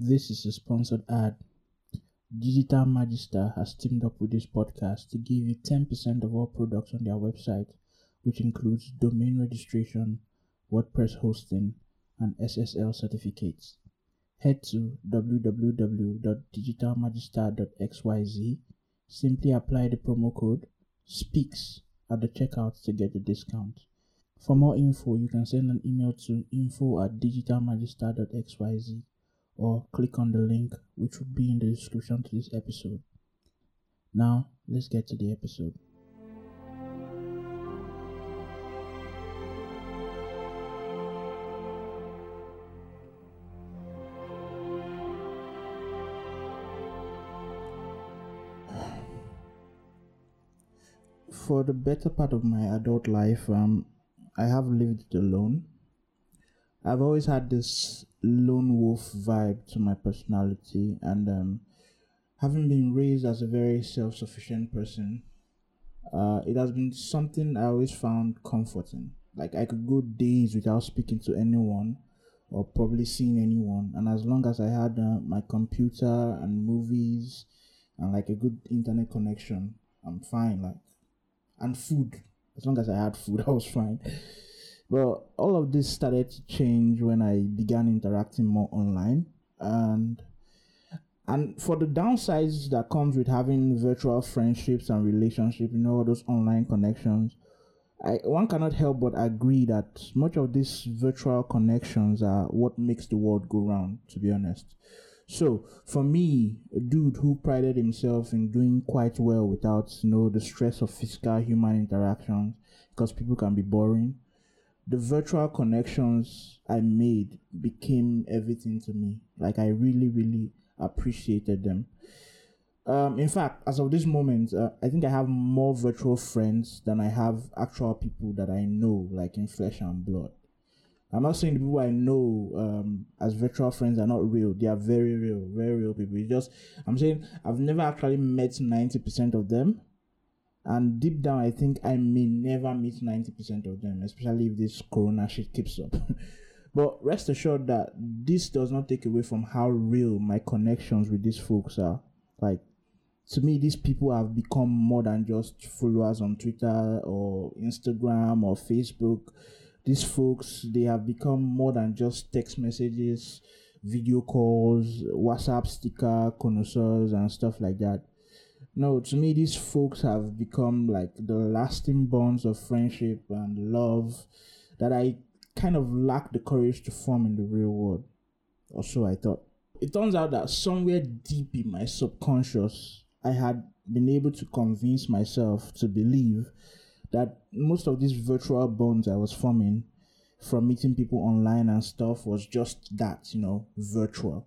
This is a sponsored ad. Digital Magister has teamed up with this podcast to give you 10% of all products on their website, which includes domain registration, WordPress hosting, and SSL certificates. Head to www.digitalmagister.xyz, simply apply the promo code SPEAKS at the checkout to get the discount. For more info, you can send an email to info at digitalmagister.xyz or click on the link which would be in the description to this episode. Now, let's get to the episode. For the better part of my adult life, um, I have lived alone. I've always had this lone wolf vibe to my personality, and um, having been raised as a very self sufficient person, uh, it has been something I always found comforting. Like I could go days without speaking to anyone or probably seeing anyone, and as long as I had uh, my computer and movies and like a good internet connection, I'm fine. Like and food, as long as I had food, I was fine. Well, all of this started to change when I began interacting more online and and for the downsides that comes with having virtual friendships and relationships, you know, those online connections, I one cannot help but agree that much of these virtual connections are what makes the world go round, to be honest. So for me, a dude who prided himself in doing quite well without you know the stress of physical human interactions, because people can be boring, the virtual connections I made became everything to me. Like I really, really appreciated them. Um, in fact, as of this moment, uh, I think I have more virtual friends than I have actual people that I know, like in flesh and blood. I'm not saying the people I know um, as virtual friends are not real. They are very real, very real people. It's just I'm saying I've never actually met ninety percent of them, and deep down, I think I may never meet 90% of them, especially if this corona shit keeps up. but rest assured that this does not take away from how real my connections with these folks are. Like, to me, these people have become more than just followers on Twitter or Instagram or Facebook. These folks, they have become more than just text messages, video calls, WhatsApp sticker, connoisseurs, and stuff like that no, to me, these folks have become like the lasting bonds of friendship and love that I kind of lack the courage to form in the real world. Or so I thought. It turns out that somewhere deep in my subconscious, I had been able to convince myself to believe that most of these virtual bonds I was forming from meeting people online and stuff was just that, you know, virtual.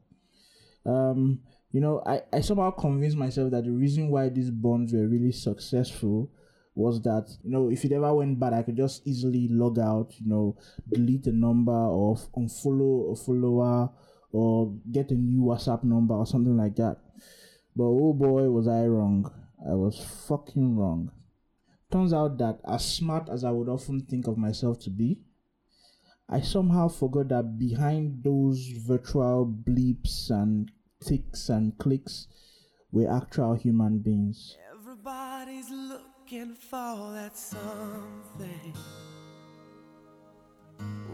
Um, you know, I, I somehow convinced myself that the reason why these bonds were really successful was that, you know, if it ever went bad, I could just easily log out, you know, delete a number or unfollow a follower or get a new WhatsApp number or something like that. But oh boy, was I wrong. I was fucking wrong. Turns out that as smart as I would often think of myself to be, I somehow forgot that behind those virtual bleeps and ticks and clicks were actual human beings. Everybody's looking for that something.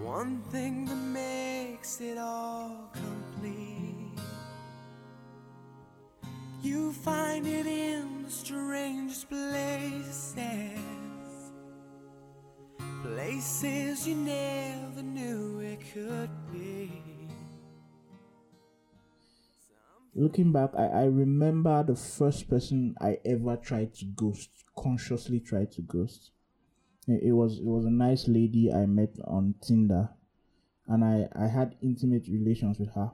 One thing that makes it all complete. You find it in the strangest places. Places you never knew it could be. Looking back, I, I remember the first person I ever tried to ghost, consciously tried to ghost. It, it was it was a nice lady I met on Tinder, and I, I had intimate relations with her.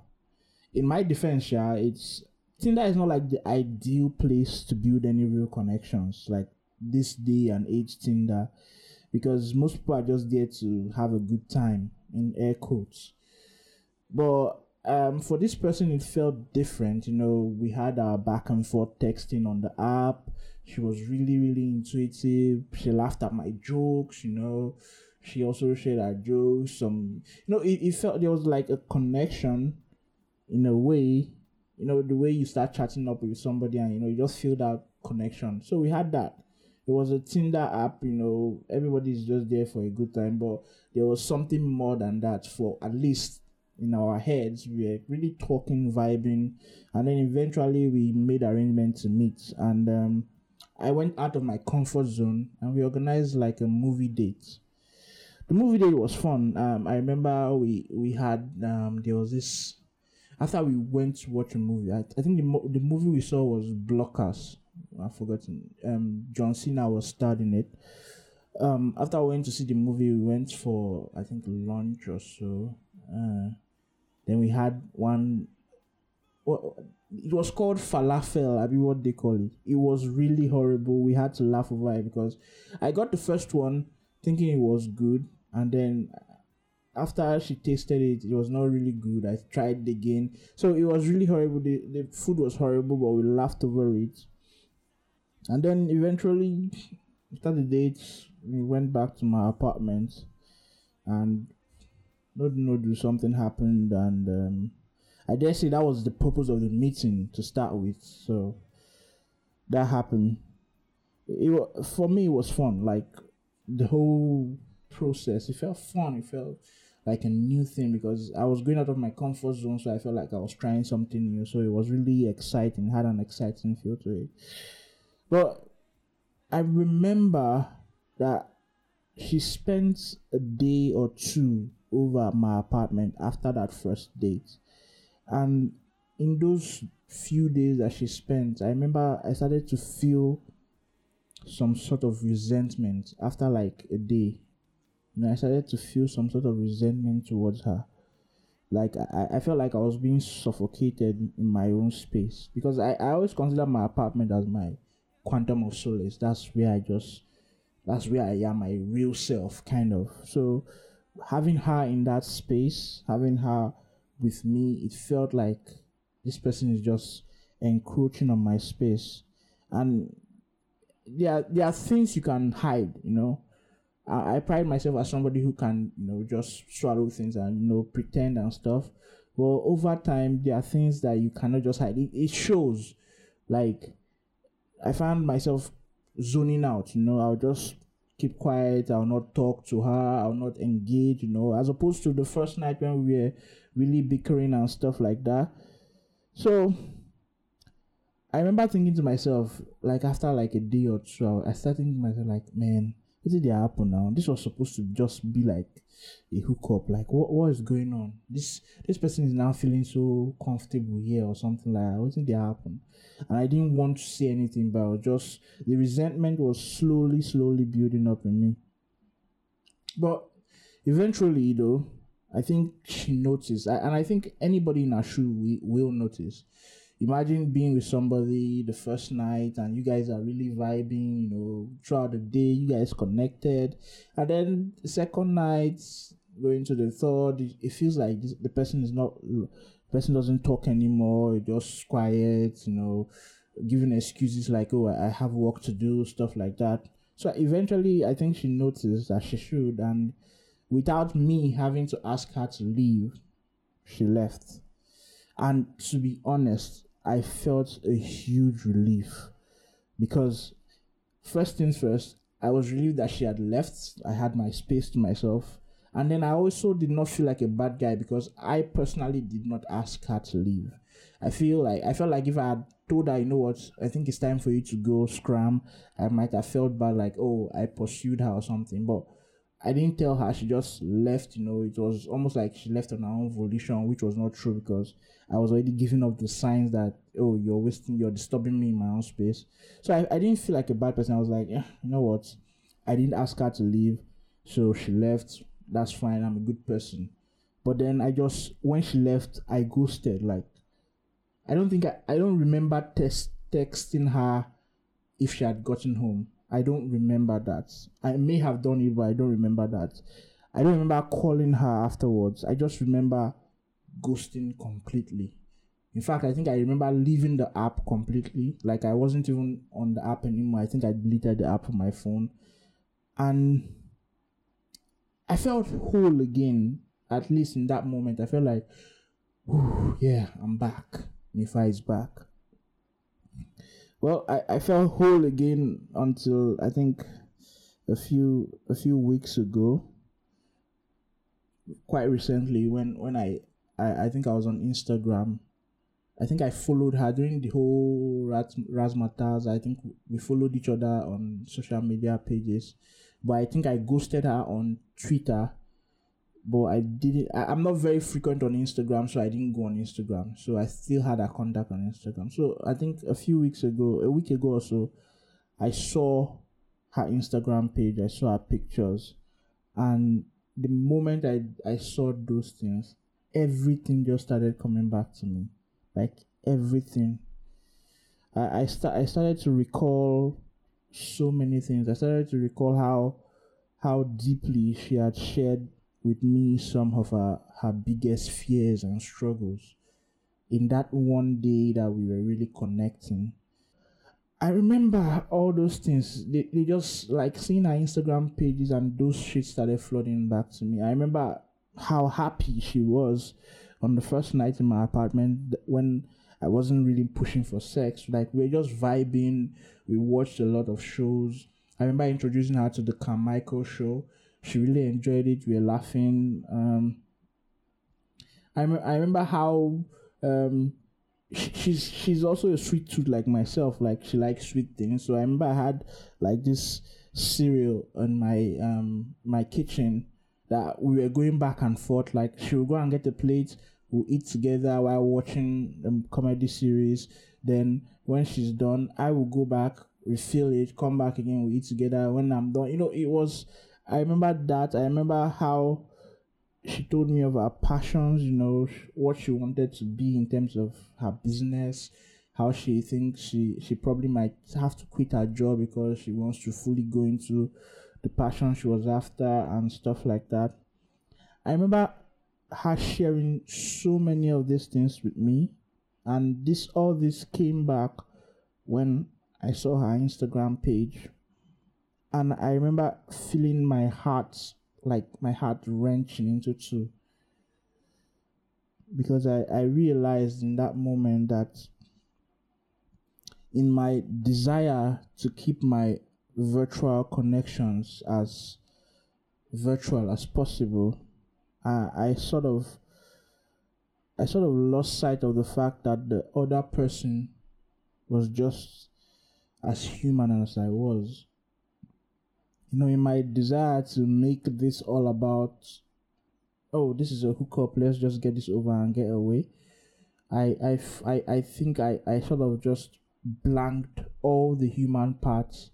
In my defense, yeah, it's Tinder is not like the ideal place to build any real connections. Like this day and age Tinder, because most people are just there to have a good time in air quotes. But um, for this person, it felt different. You know, we had our back and forth texting on the app. She was really, really intuitive. She laughed at my jokes, you know. She also shared our jokes. Some, you know, it, it felt there was like a connection in a way, you know, the way you start chatting up with somebody and you know you just feel that connection. So we had that. It was a Tinder app, you know, everybody's just there for a good time, but there was something more than that for at least in our heads. We were really talking, vibing, and then eventually we made arrangements to meet. And um, I went out of my comfort zone and we organized like a movie date. The movie date was fun. Um, I remember we we had um, there was this after we went to watch a movie. I, I think the mo- the movie we saw was Blockers. I've forgotten. Um, John Cena was starred in it. Um, after we went to see the movie, we went for I think lunch or so. Uh, then we had one. Well, it was called falafel. I mean, what they call it. It was really horrible. We had to laugh over it because I got the first one thinking it was good, and then after she tasted it, it was not really good. I tried again, so it was really horrible. The the food was horrible, but we laughed over it. And then eventually, after the date, we went back to my apartment, and no, no, do something happened, and um, I dare say that was the purpose of the meeting to start with. So that happened. It, it for me it was fun. Like the whole process, it felt fun. It felt like a new thing because I was going out of my comfort zone, so I felt like I was trying something new. So it was really exciting, had an exciting feel to it. But I remember that she spent a day or two over my apartment after that first date. And in those few days that she spent, I remember I started to feel some sort of resentment after like a day. You know, I started to feel some sort of resentment towards her. Like I, I felt like I was being suffocated in my own space because I, I always consider my apartment as my quantum of solace. That's where I just that's where I am my real self kind of. So having her in that space, having her with me, it felt like this person is just encroaching on my space. And there there are things you can hide, you know. I, I pride myself as somebody who can, you know, just swallow things and, you know, pretend and stuff. Well, over time, there are things that you cannot just hide. It, it shows. Like, I found myself zoning out, you know, I'll just keep quiet, I'll not talk to her, I'll not engage, you know, as opposed to the first night when we were really bickering and stuff like that. So I remember thinking to myself, like after like a day or two, I started thinking to myself, like, man, what did they happen now? This was supposed to just be like a hookup. Like, what what is going on? This this person is now feeling so comfortable here or something like that. What did happen? And I didn't want to say anything, but just the resentment was slowly, slowly building up in me. But eventually, though, I think she noticed, and I think anybody in her shoe will notice imagine being with somebody the first night and you guys are really vibing, you know, throughout the day, you guys connected, and then the second night, going to the third, it feels like this, the person is not, person doesn't talk anymore, it just quiet, you know, giving excuses like, oh, I have work to do, stuff like that. So eventually, I think she noticed that she should, and without me having to ask her to leave, she left. And to be honest, I felt a huge relief because first things first, I was relieved that she had left. I had my space to myself. And then I also did not feel like a bad guy because I personally did not ask her to leave. I feel like I felt like if I had told her, you know what, I think it's time for you to go scram, I might have felt bad like, oh, I pursued her or something. But I didn't tell her. She just left. You know, it was almost like she left on her own volition, which was not true because I was already giving up the signs that oh, you're wasting, you're disturbing me in my own space. So I, I didn't feel like a bad person. I was like, yeah, you know what? I didn't ask her to leave, so she left. That's fine. I'm a good person. But then I just when she left, I ghosted. Like I don't think I, I don't remember test texting her if she had gotten home. I don't remember that. I may have done it, but I don't remember that. I don't remember calling her afterwards. I just remember ghosting completely. In fact, I think I remember leaving the app completely. Like I wasn't even on the app anymore. I think I deleted the app on my phone. And I felt whole again, at least in that moment. I felt like, yeah, I'm back. Mifa is back. Well, I, I felt whole again until I think a few a few weeks ago. Quite recently, when when I I, I think I was on Instagram. I think I followed her during the whole Raz. I think we followed each other on social media pages, but I think I ghosted her on Twitter but I didn't. I, am not very frequent on Instagram, so I didn't go on Instagram. So I still had a contact on Instagram. So I think a few weeks ago, a week ago or so, I saw her Instagram page. I saw her pictures, and the moment I I saw those things, everything just started coming back to me, like everything. I I start I started to recall so many things. I started to recall how how deeply she had shared with me some of her, her biggest fears and struggles in that one day that we were really connecting. I remember all those things. They, they just like seeing her Instagram pages and those shit started flooding back to me. I remember how happy she was on the first night in my apartment when I wasn't really pushing for sex. Like we are just vibing. We watched a lot of shows. I remember introducing her to the Carmichael show she really enjoyed it. We were laughing. Um, I, I remember how um, she's she's also a sweet tooth like myself. Like she likes sweet things. So I remember I had like this cereal in my um my kitchen that we were going back and forth. Like she would go and get the plate, we'll eat together while watching the comedy series. Then when she's done, I will go back, refill it, come back again, we eat together. When I'm done, you know, it was I remember that. I remember how she told me of her passions, you know, what she wanted to be in terms of her business, how she thinks she, she probably might have to quit her job because she wants to fully go into the passion she was after and stuff like that. I remember her sharing so many of these things with me, and this all this came back when I saw her Instagram page and I remember feeling my heart like my heart wrenching into two. Because I, I realized in that moment that in my desire to keep my virtual connections as virtual as possible, I, I sort of I sort of lost sight of the fact that the other person was just as human as I was you know, in my desire to make this all about, oh, this is a hookup, let's just get this over and get away. I, I, I, I think I, I sort of just blanked all the human parts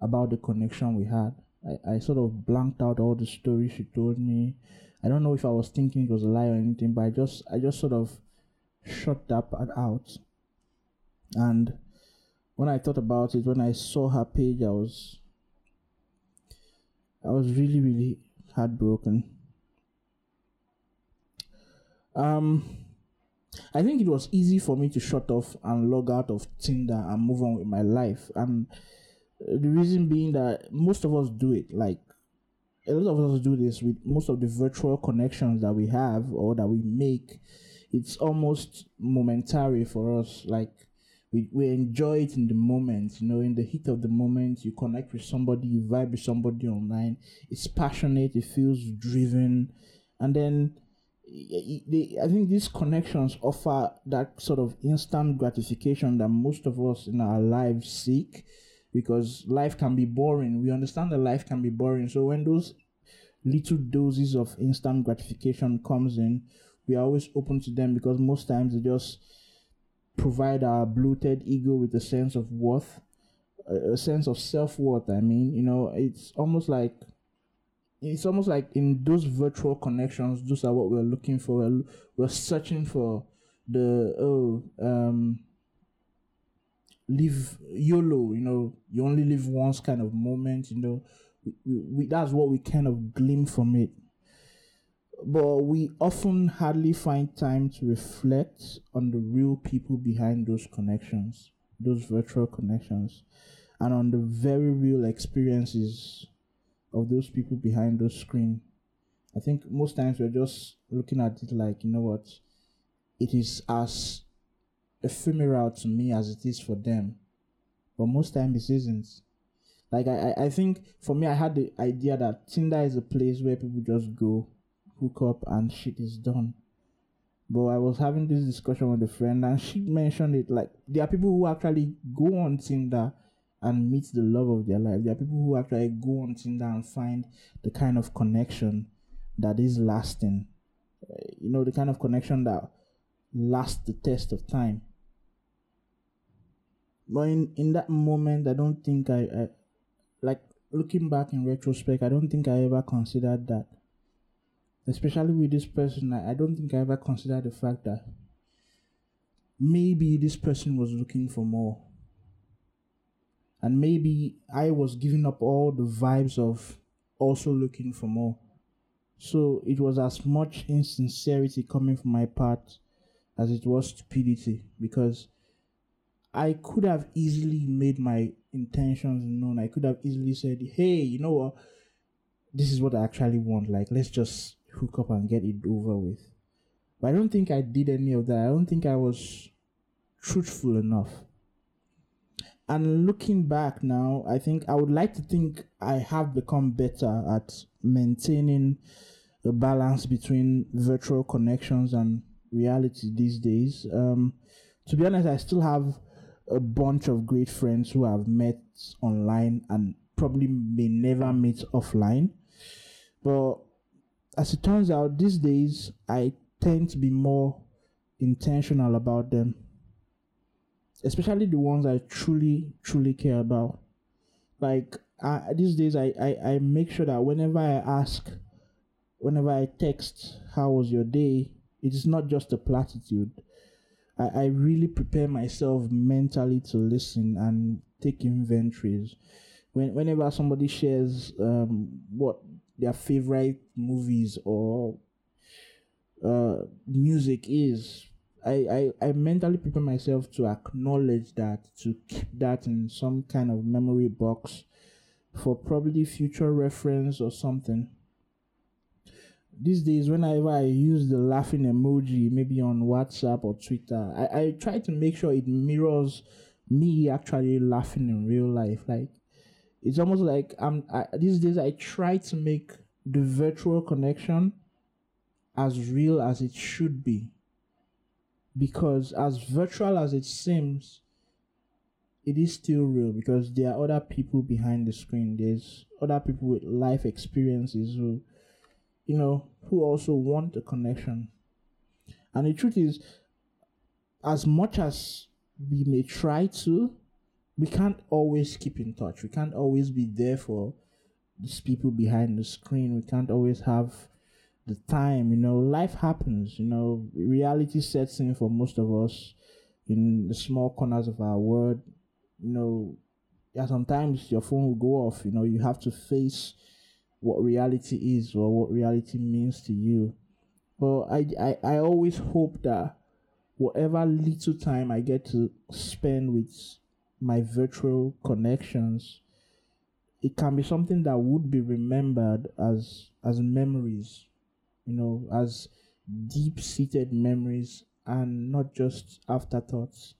about the connection we had. I, I sort of blanked out all the stories she told me. I don't know if I was thinking it was a lie or anything, but I just I just sort of shut that part out. And when I thought about it, when I saw her page, I was I was really, really heartbroken. Um, I think it was easy for me to shut off and log out of Tinder and move on with my life. And the reason being that most of us do it. Like, a lot of us do this with most of the virtual connections that we have or that we make. It's almost momentary for us. Like, we, we enjoy it in the moment, you know, in the heat of the moment, you connect with somebody, you vibe with somebody online. It's passionate, it feels driven, and then I think these connections offer that sort of instant gratification that most of us in our lives seek because life can be boring. We understand that life can be boring. So when those little doses of instant gratification comes in, we are always open to them because most times they just provide our bloated ego with a sense of worth, a, sense of self worth. I mean, you know, it's almost like it's almost like in those virtual connections, those are what we're looking for. We're, we're searching for the oh um live YOLO, you know, you only live once kind of moment, you know. We, we, that's what we kind of glean from it but we often hardly find time to reflect on the real people behind those connections, those virtual connections, and on the very real experiences of those people behind those screen. I think most times we're just looking at it like, you know what, it is as ephemeral to me as it is for them. But most times it isn't. Like I, I think for me I had the idea that Tinder is a place where people just go, hook up and shit is done. But I was having this discussion with a friend and she mentioned it like there are people who actually go on Tinder and meet the love of their life. There are people who actually go on Tinder and find the kind of connection that is lasting. Uh, you know, the kind of connection that lasts the test of time. But in, in that moment, I don't think I, I, like looking back in retrospect, I don't think I ever considered that. Especially with this person, I, I don't think I ever considered the fact that maybe this person was looking for more. And maybe I was giving up all the vibes of also looking for more. So it was as much insincerity coming from my part as it was stupidity because I could have easily made my intentions known. I could have easily said, hey, you know what? This is what I actually want. Like, let's just hook up and get it over with. But I don't think I did any of that. I don't think I was truthful enough. And looking back now, I think I would like to think I have become better at maintaining a balance between virtual connections and reality these days. Um, to be honest, I still have a bunch of great friends who I've met online and probably may never meet offline. But as it turns out, these days I tend to be more intentional about them, especially the ones I truly, truly care about. Like I, these days, I, I, I make sure that whenever I ask, whenever I text, how was your day? It is not just a platitude. I, I really prepare myself mentally to listen and take inventories. When whenever somebody shares um, what their favorite movies or uh, music is, I, I, I mentally prepare myself to acknowledge that, to keep that in some kind of memory box for probably future reference or something. These days whenever i use the laughing emoji maybe on whatsapp or twitter I, I try to make sure it mirrors me actually laughing in real life. Like it's almost like i'm I, these days i try to make the virtual connection as real as it should be because as virtual as it seems it is still real because there are other people behind the screen there's other people with life experiences who you know, who also want a connection. And the truth is, as much as we may try to, we can't always keep in touch. We can't always be there for these people behind the screen. We can't always have the time. You know, life happens. You know, reality sets in for most of us in the small corners of our world. You know, yeah, sometimes your phone will go off. You know, you have to face what reality is or what reality means to you. But I, I, I always hope that whatever little time I get to spend with my virtual connections, it can be something that would be remembered as as memories, you know, as deep seated memories and not just afterthoughts.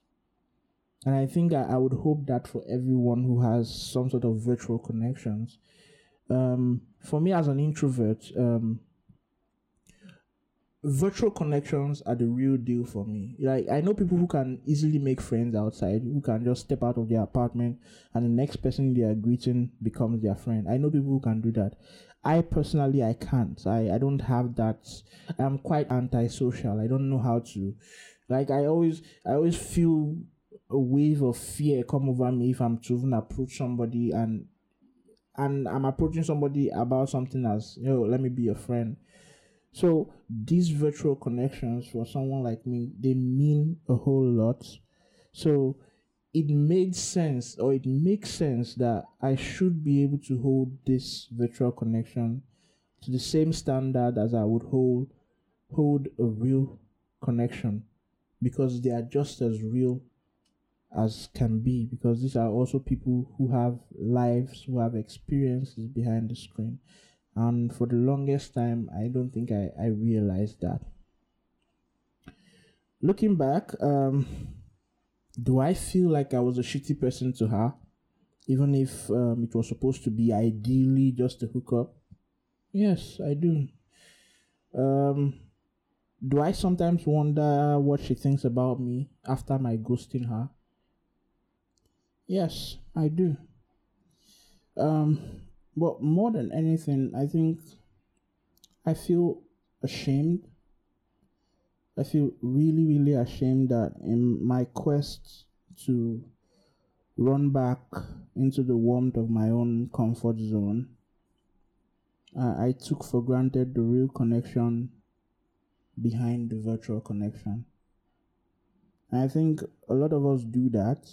And I think I, I would hope that for everyone who has some sort of virtual connections, um, for me as an introvert, um, virtual connections are the real deal for me. Like I know people who can easily make friends outside, who can just step out of their apartment and the next person they are greeting becomes their friend. I know people who can do that. I personally I can't. I, I don't have that I'm quite antisocial. I don't know how to like I always I always feel a wave of fear come over me if I'm to even approach somebody and and I'm approaching somebody about something as, you know, let me be a friend. So these virtual connections for someone like me, they mean a whole lot. So it made sense or it makes sense that I should be able to hold this virtual connection to the same standard as I would hold hold a real connection. Because they are just as real as can be. Because these are also people who have lives who have experiences behind the screen and for the longest time i don't think i, I realized that looking back, um, do I feel like I was a shitty person to her, even if um, it was supposed to be ideally just a hookup? Yes, I do. Um, do I sometimes wonder what she thinks about me after my ghosting her? Yes, I do. Um, but more than anything, I think I feel ashamed. I feel really, really ashamed that in my quest to run back into the warmth of my own comfort zone, uh, I took for granted the real connection behind the virtual connection. And I think a lot of us do that.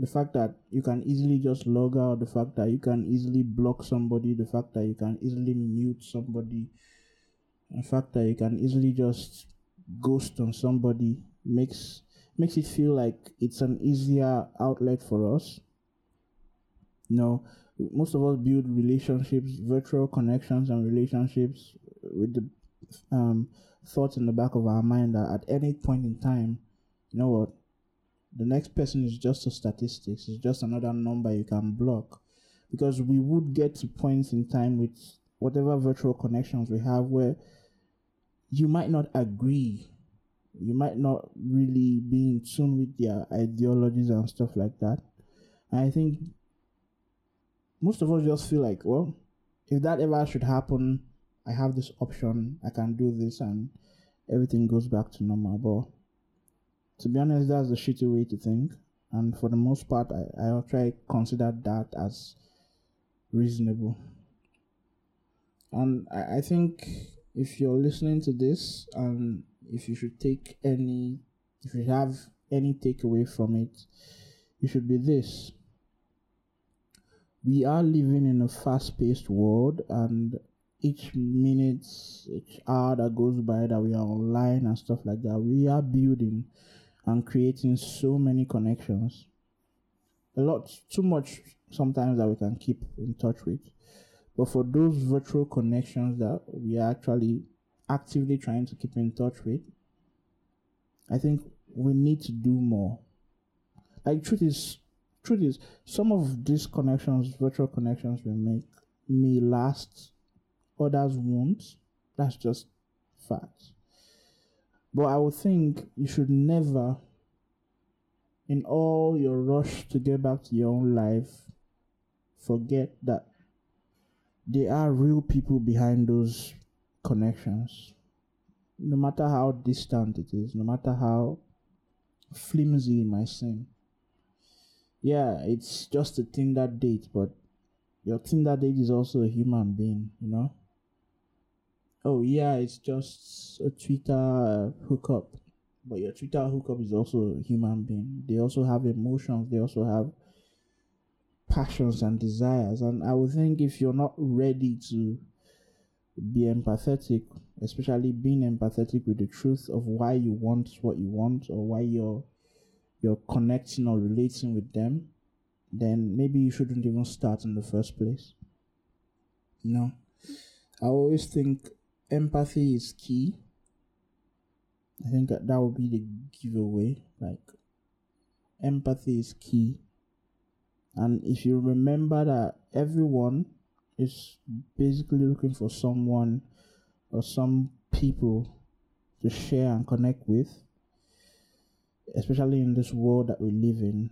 The fact that you can easily just log out, the fact that you can easily block somebody, the fact that you can easily mute somebody, the fact that you can easily just ghost on somebody makes makes it feel like it's an easier outlet for us. You know, most of us build relationships, virtual connections and relationships with the um, thoughts in the back of our mind that at any point in time, you know what, the next person is just a statistics, it's just another number you can block. Because we would get to points in time with whatever virtual connections we have where you might not agree, you might not really be in tune with their ideologies and stuff like that. And I think most of us just feel like, well, if that ever should happen, I have this option, I can do this, and everything goes back to normal. But to be honest, that's the shitty way to think. And for the most part, I, I'll try consider that as reasonable. And I, I think if you're listening to this and if you should take any, if you have any takeaway from it, it should be this. We are living in a fast paced world and each minute, each hour that goes by that we are online and stuff like that, we are building and creating so many connections. A lot, too much sometimes that we can keep in touch with. But for those virtual connections that we are actually actively trying to keep in touch with, I think we need to do more. Like truth is, truth is, some of these connections, virtual connections we make, may last others won't. That's just fact. But I would think you should never, in all your rush to get back to your own life, forget that there are real people behind those connections. No matter how distant it is, no matter how flimsy it might seem. Yeah, it's just a Tinder date, but your Tinder date is also a human being, you know? Oh yeah, it's just a Twitter hookup, but your Twitter hookup is also a human being. They also have emotions. They also have passions and desires. And I would think if you're not ready to be empathetic, especially being empathetic with the truth of why you want what you want or why you're you're connecting or relating with them, then maybe you shouldn't even start in the first place. No. I always think empathy is key. I think that, that would be the giveaway. Like, empathy is key. And if you remember that everyone is basically looking for someone or some people to share and connect with, especially in this world that we live in,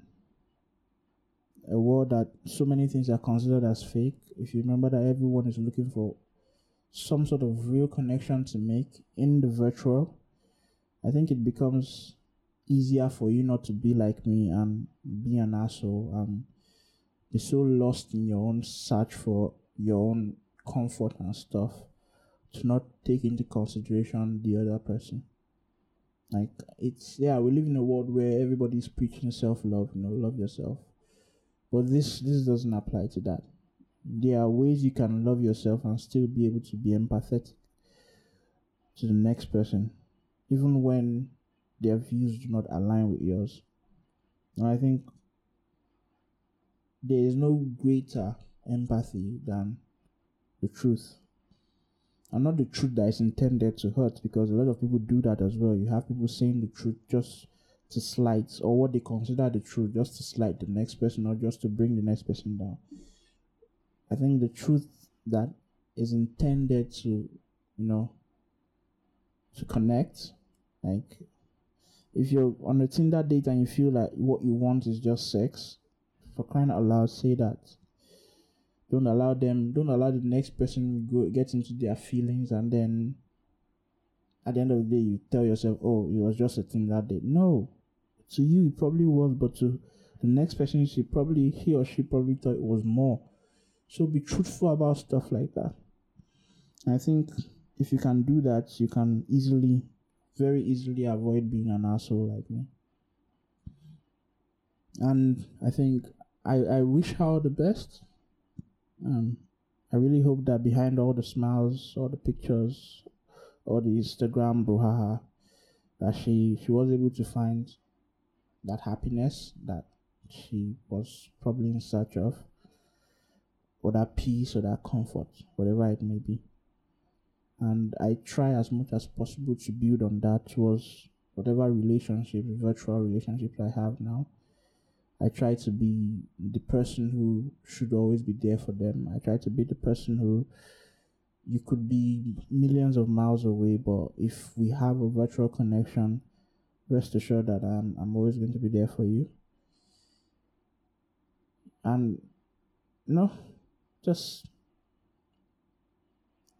a world that so many things are considered as fake. If you remember that everyone is looking for some sort of real connection to make in the virtual, I think it becomes easier for you not to be like me and be an asshole and be so lost in your own search for your own comfort and stuff to not take into consideration the other person. Like it's yeah, we live in a world where everybody's preaching self love, you know, love yourself. But this this doesn't apply to that there are ways you can love yourself and still be able to be empathetic to the next person, even when their views do not align with yours. And I think there is no greater empathy than the truth. and not the truth that is intended to hurt because a lot of people do that as well. You have people saying the truth just to slight or what they consider the truth just to slight the next person or just to bring the next person down. I think the truth that is intended to, you know, to connect, like if you're on a Tinder date and you feel like what you want is just sex, for crying out loud, say that. Don't allow them. Don't allow the next person go get into their feelings and then at the end of the day you tell yourself, "Oh, it was just a thing that day." No, to you it probably was, but to the next person, she probably he or she probably thought it was more. So be truthful about stuff like that. I think if you can do that, you can easily, very easily avoid being an asshole like me. And I think I, I wish her the best. Um, I really hope that behind all the smiles, all the pictures, all the Instagram brouhaha, that she she was able to find that happiness that she was probably in search of, or that peace or that comfort, whatever it may be. And I try as much as possible to build on that towards whatever relationship, virtual relationships I have now. I try to be the person who should always be there for them. I try to be the person who you could be millions of miles away, but if we have a virtual connection, rest assured that I'm I'm always going to be there for you. And know, just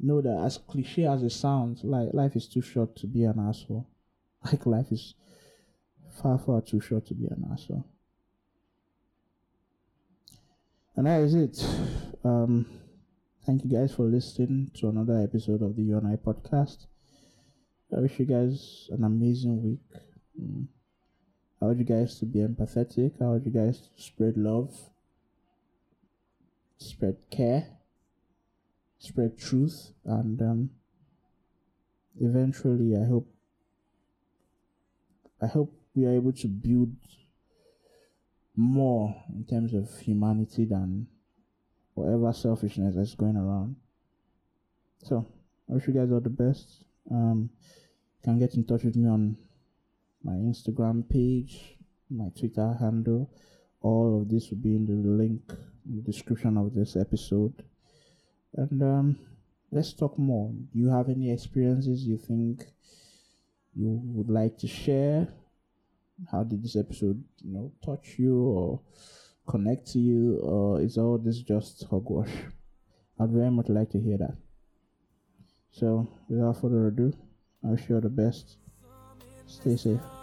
know that as cliche as it sounds, like life is too short to be an asshole. Like life is far far too short to be an asshole. And that is it. Um, thank you guys for listening to another episode of the You and I podcast. I wish you guys an amazing week. Mm. I want you guys to be empathetic. I want you guys to spread love, spread care, spread truth, and um, eventually, I hope, I hope we are able to build more in terms of humanity than whatever selfishness that's going around. So, I wish you guys all the best. Um, you can get in touch with me on my Instagram page, my Twitter handle. All of this will be in the link description of this episode. And um, let's talk more. Do you have any experiences you think you would like to share? how did this episode you know touch you or connect to you or is all this just hogwash i'd very much like to hear that so without further ado i wish you all the best stay safe